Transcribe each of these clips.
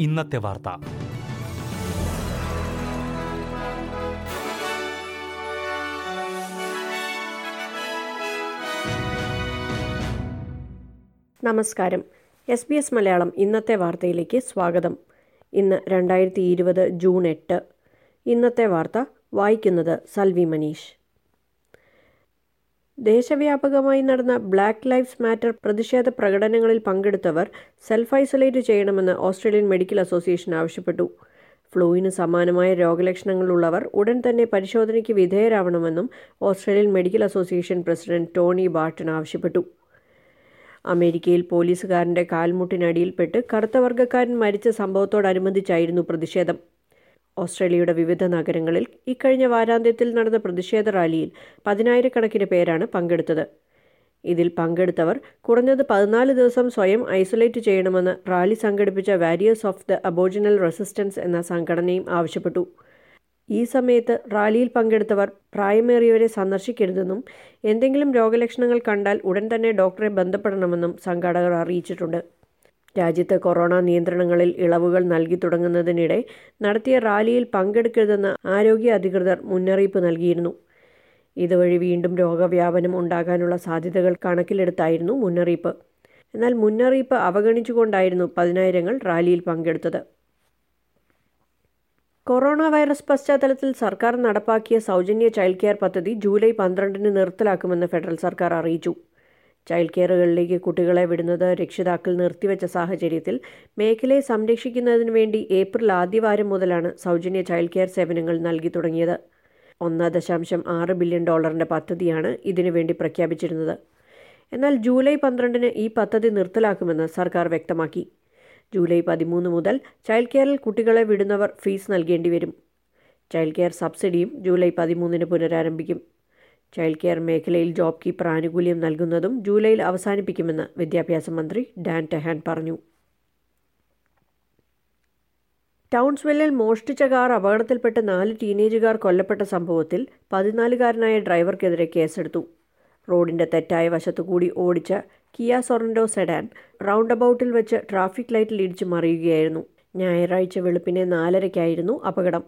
ഇന്നത്തെ വാർത്ത. നമസ്കാരം. എസ് ബി എസ് മലയാളം ഇന്നത്തെ വാർത്തയിലേക്ക് സ്വാഗതം. ഇന്ന് രണ്ടായിരത്തി ഇരുപത് ജൂൺ എട്ട്. ഇന്നത്തെ വാർത്ത വായിക്കുന്നത് സൽവി മനീഷ്. ദേശവ്യാപകമായി നടന്ന ബ്ലാക്ക് ലൈഫ്സ് മാറ്റർ പ്രതിഷേധ പ്രകടനങ്ങളിൽ പങ്കെടുത്തവർ സെൽഫ് ഐസൊലേറ്റ് ചെയ്യണമെന്ന് ഓസ്ട്രേലിയൻ മെഡിക്കൽ അസോസിയേഷൻ ആവശ്യപ്പെട്ടു. ഫ്ലൂവിന് സമാനമായ രോഗലക്ഷണങ്ങളുള്ളവർ ഉടൻ തന്നെ പരിശോധനയ്ക്ക് വിധേയരാവണമെന്നും Australian medical association president Tony Barton ആവശ്യപ്പെട്ടു. അമേരിക്കയിൽ പോലീസുകാരന്റെ കാൽമുട്ടിനടിയിൽപ്പെട്ട് കറുത്ത വർഗക്കാരൻ മരിച്ച സംഭവത്തോടനുബന്ധിച്ചായിരുന്നു പ്രതിഷേധം. ഓസ്ട്രേലിയയുടെ വിവിധ നഗരങ്ങളിൽ ഇക്കഴിഞ്ഞ വാരാന്ത്യത്തിൽ നടന്ന പ്രതിഷേധ റാലിയിൽ പതിനായിരക്കണക്കിന് പേരാണ് പങ്കെടുത്തത്. ഇതിൽ പങ്കെടുത്തവർ കുറഞ്ഞത് പതിനാല് ദിവസം സ്വയം ഐസൊലേറ്റ് ചെയ്യണമെന്ന് റാലി സംഘടിപ്പിച്ച warriors of the aboriginal resistance എന്ന സംഘടനയും ആവശ്യപ്പെട്ടു. ഈ സമയത്ത് റാലിയിൽ പങ്കെടുത്തവർ പ്രായമേറിയവരെ സന്ദർശിക്കരുതെന്നും എന്തെങ്കിലും രോഗലക്ഷണങ്ങൾ കണ്ടാൽ ഉടൻ തന്നെ ഡോക്ടറെ ബന്ധപ്പെടണമെന്നും സംഘാടകർ അറിയിച്ചിട്ടുണ്ട്. രാജ്യത്ത് കൊറോണ നിയന്ത്രണങ്ങളിൽ ഇളവുകൾ നൽകി തുടങ്ങുന്നതിനിടെ നടത്തിയ റാലിയിൽ പങ്കെടുക്കരുതെന്ന് ആരോഗ്യ അധികൃതർ മുന്നറിയിപ്പ് നൽകിയിരുന്നു. ഇതുവഴി വീണ്ടും രോഗവ്യാപനം ഉണ്ടാകാനുള്ള സാധ്യതകൾ കണക്കിലെടുത്തായിരുന്നു മുന്നറിയിപ്പ്. എന്നാൽ മുന്നറിയിപ്പ് അവഗണിച്ചുകൊണ്ടായിരുന്നു പതിനായിരങ്ങൾ റാലിയിൽ പങ്കെടുത്തത്. കൊറോണ വൈറസ് പശ്ചാത്തലത്തിൽ സർക്കാർ നടപ്പാക്കിയ സൗജന്യ ചൈൽഡ് കെയർ പദ്ധതി ജൂലൈ പന്ത്രണ്ടിന് നിർത്തലാക്കുമെന്ന് ഫെഡറൽ സർക്കാർ അറിയിച്ചു. ചൈൽഡ് കെയറുകളിലേക്ക് കുട്ടികളെ വിടുന്നത് രക്ഷിതാക്കൾ നിർത്തിവെച്ച സാഹചര്യത്തിൽ മേഖലയെ സംരക്ഷിക്കുന്നതിന് വേണ്ടി ഏപ്രിൽ ആദ്യവാരം മുതലാണ് സൗജന്യ ചൈൽഡ് കെയർ സേവനങ്ങൾ നൽകി തുടങ്ങിയത്. ഒന്ന് ദശാംശം ആറ് ബില്യൺ ഡോളറിന്റെ പദ്ധതിയാണ് ഇതിനുവേണ്ടി പ്രഖ്യാപിച്ചിരുന്നത്. എന്നാൽ ജൂലൈ പന്ത്രണ്ടിന് ഈ പദ്ധതി നിർത്തലാക്കുമെന്ന് സർക്കാർ വ്യക്തമാക്കി. ജൂലൈ പതിമൂന്ന് മുതൽ ചൈൽഡ് കെയറിൽ കുട്ടികളെ വിടുന്നവർ ഫീസ് നൽകേണ്ടി വരും. ചൈൽഡ് കെയർ സബ്സിഡിയും ജൂലൈ പതിമൂന്നിന് പുനരാരംഭിക്കും. ചൈൽഡ് കെയർ മേഖലയിൽ ജോബ് കീപ്പർ ആനുകൂല്യം നൽകുന്നതും ജൂലൈയിൽ അവസാനിപ്പിക്കുമെന്ന് വിദ്യാഭ്യാസ മന്ത്രി ഡാൻ ടെഹാൻ പറഞ്ഞു. ടൗൺസ്വെല്ലിൽ മോഷ്ടിച്ച കാർ അപകടത്തിൽപ്പെട്ട് നാല് ടീനേജുകാർ കൊല്ലപ്പെട്ട സംഭവത്തിൽ പതിനാലുകാരനായ ഡ്രൈവർക്കെതിരെ കേസെടുത്തു. റോഡിന്റെ തെറ്റായ വശത്തുകൂടി ഓടിച്ച കിയ സൊറൻഡോ സെഡാൻ റൗണ്ട് അബൌട്ടിൽ വെച്ച് ട്രാഫിക് ലൈറ്റിൽ ഇടിച്ചു മറിയുകയായിരുന്നു. ഞായറാഴ്ച വെളുപ്പിനെ നാലരയ്ക്കായിരുന്നു അപകടം.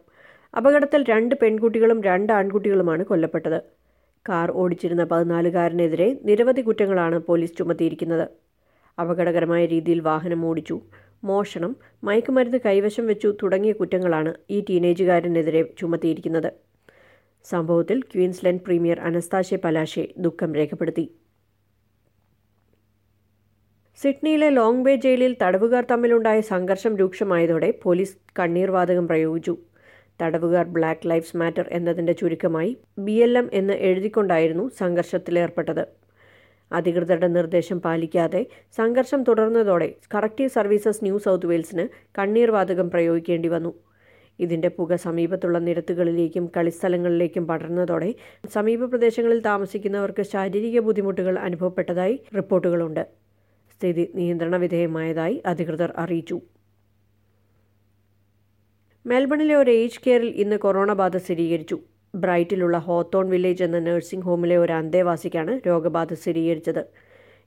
അപകടത്തിൽ രണ്ട് പെൺകുട്ടികളും രണ്ട് ആൺകുട്ടികളുമാണ് കൊല്ലപ്പെട്ടത്. കാർ ഓടിച്ചിരുന്ന പതിനാലുകാരനെതിരെ നിരവധി കുറ്റങ്ങളാണ് പോലീസ് ചുമത്തിയിരിക്കുന്നത്. അപകടകരമായ രീതിയിൽ വാഹനം ഓടിച്ചു. മോഷണം മയക്കുമരുന്ന് കൈവശം വെച്ചു തുടങ്ങിയ കുറ്റങ്ങളാണ് ഈ ടീനേജുകാരനെതിരെ ചുമത്തിയിരിക്കുന്നത്. സംഭവത്തിൽ ക്വീൻസ്ലൻഡ് പ്രീമിയർ അനസ്താശെ പലാഷെ ദുഃഖം രേഖപ്പെടുത്തി. സിഡ്നിയിലെ ലോങ് ബേ ജയിലിൽ തടവുകാർ തമ്മിലുണ്ടായ സംഘർഷം രൂക്ഷമായതോടെ പോലീസ് കണ്ണീർവാതകം പ്രയോഗിച്ചു. തടവുകാർ ബ്ലാക്ക് ലൈഫ്സ് മാറ്റർ എന്നതിന്റെ ചുരുക്കമായി ബി എൽ എം എന്ന് എഴുതിക്കൊണ്ടായിരുന്നു സംഘർഷത്തിലേർപ്പെട്ടത്. അധികൃതരുടെ നിർദ്ദേശം പാലിക്കാതെ സംഘർഷം തുടർന്നതോടെ കറക്റ്റീവ് സർവീസസ് ന്യൂ സൗത്ത് വെയിൽസിന് കണ്ണീർ വാതകം പ്രയോഗിക്കേണ്ടി വന്നു. ഇതിന്റെ പുക സമീപത്തുള്ള നിരത്തുകളിലേക്കും കളിസ്ഥലങ്ങളിലേക്കും പടർന്നതോടെ സമീപ പ്രദേശങ്ങളിൽ താമസിക്കുന്നവർക്ക് ശാരീരിക ബുദ്ധിമുട്ടുകൾ അനുഭവപ്പെട്ടതായി റിപ്പോർട്ടുകളുണ്ട്. സ്ഥിതി നിയന്ത്രണ വിധേയമായതായി അധികൃതർ അറിയിച്ചു. മെൽബണിലെ ഒരു ഏജ് കെയറിൽ ഇന്ന് കൊറോണ ബാധ സ്ഥിരീകരിച്ചു. ബ്രൈറ്റിലുള്ള ഹോത്തോൺ വില്ലേജ് എന്ന നഴ്സിംഗ് ഹോമിലെ ഒരു അന്തേവാസിക്കാണ് രോഗബാധ സ്ഥിരീകരിച്ചത്.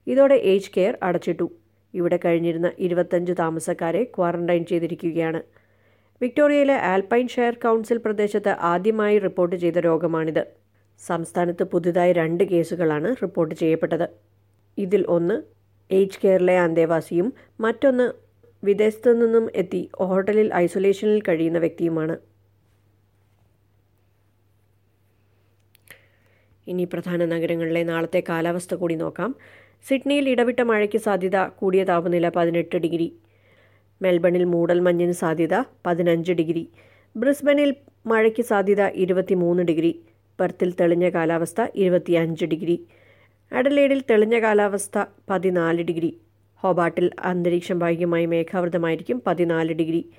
ഇതോടെ ഏജ് കെയർ അടച്ചിട്ടു. ഇവിടെ കഴിഞ്ഞിരുന്ന ഇരുപത്തഞ്ച് താമസക്കാരെ ക്വാറന്റൈൻ ചെയ്തിരിക്കുകയാണ്. വിക്ടോറിയയിലെ ആൽപൈൻ ഷെയർ കൗൺസിൽ പ്രദേശത്ത് ആദ്യമായി റിപ്പോർട്ട് ചെയ്ത രോഗമാണിത്. സംസ്ഥാനത്ത് പുതുതായി രണ്ട് കേസുകളാണ് റിപ്പോർട്ട് ചെയ്യപ്പെട്ടത്. ഇതിൽ ഒന്ന് ഏജ് കെയറിലെ അന്തേവാസിയും മറ്റൊന്ന് വിദേശത്തു നിന്നും എത്തി. ഹോട്ടലിൽ ഐസൊലേഷനിൽ കഴിയുന്ന വ്യക്തിയുമാണ്. ഇനി പ്രധാന നഗരങ്ങളിലെ നാളത്തെ കാലാവസ്ഥ കൂടി നോക്കാം. സിഡ്നിയിൽ ഇടവിട്ട മഴയ്ക്ക് സാധ്യത കൂടിയ താപനില പതിനെട്ട് ഡിഗ്രി. മെൽബണിൽ മൂടൽ മഞ്ഞിന് സാധ്യത പതിനഞ്ച് ഡിഗ്രി. ബ്രിസ്ബനിൽ മഴയ്ക്ക് സാധ്യത ഇരുപത്തിമൂന്ന് ഡിഗ്രി. പെർത്തിൽ തെളിഞ്ഞ കാലാവസ്ഥ ഇരുപത്തിയഞ്ച് ഡിഗ്രി. അഡലേഡിൽ തെളിഞ്ഞ കാലാവസ്ഥ പതിനാല് ഡിഗ്രി. ഹോബാട്ടിൽ അന്തരീക്ഷം ഭാഗികമായി മേഘാവൃതമായിരിക്കും. പതിനാല് ഡിഗ്രി.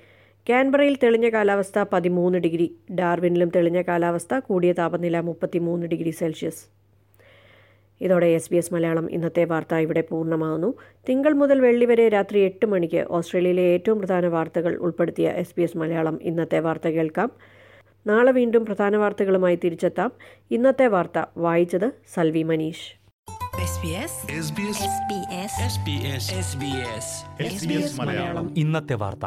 കാൻബറയിൽ തെളിഞ്ഞ കാലാവസ്ഥ പതിമൂന്ന് ഡിഗ്രി. ഡാർവിനിലും തെളിഞ്ഞ കാലാവസ്ഥ കൂടിയ താപനില മുപ്പത്തിമൂന്ന് ഡിഗ്രി സെൽഷ്യസ്. ഇതോടെ എസ് ബി എസ് മലയാളം ഇന്നത്തെ വാർത്ത ഇവിടെ പൂർണമാകുന്നു. തിങ്കൾ മുതൽ വെള്ളി വരെ രാത്രി എട്ട് മണിക്ക് ഓസ്ട്രേലിയയിലെ ഏറ്റവും പ്രധാന വാർത്തകൾ ഉൾപ്പെടുത്തിയ എസ് ബി എസ് മലയാളം ഇന്നത്തെ വാർത്ത കേൾക്കാം. നാളെ വീണ്ടും പ്രധാന വാർത്തകളുമായി തിരിച്ചെത്താം. ഇന്നത്തെ വാർത്ത വായിച്ചത് സൽവി മനീഷ്. ഇന്നത്തെ വാർത്ത.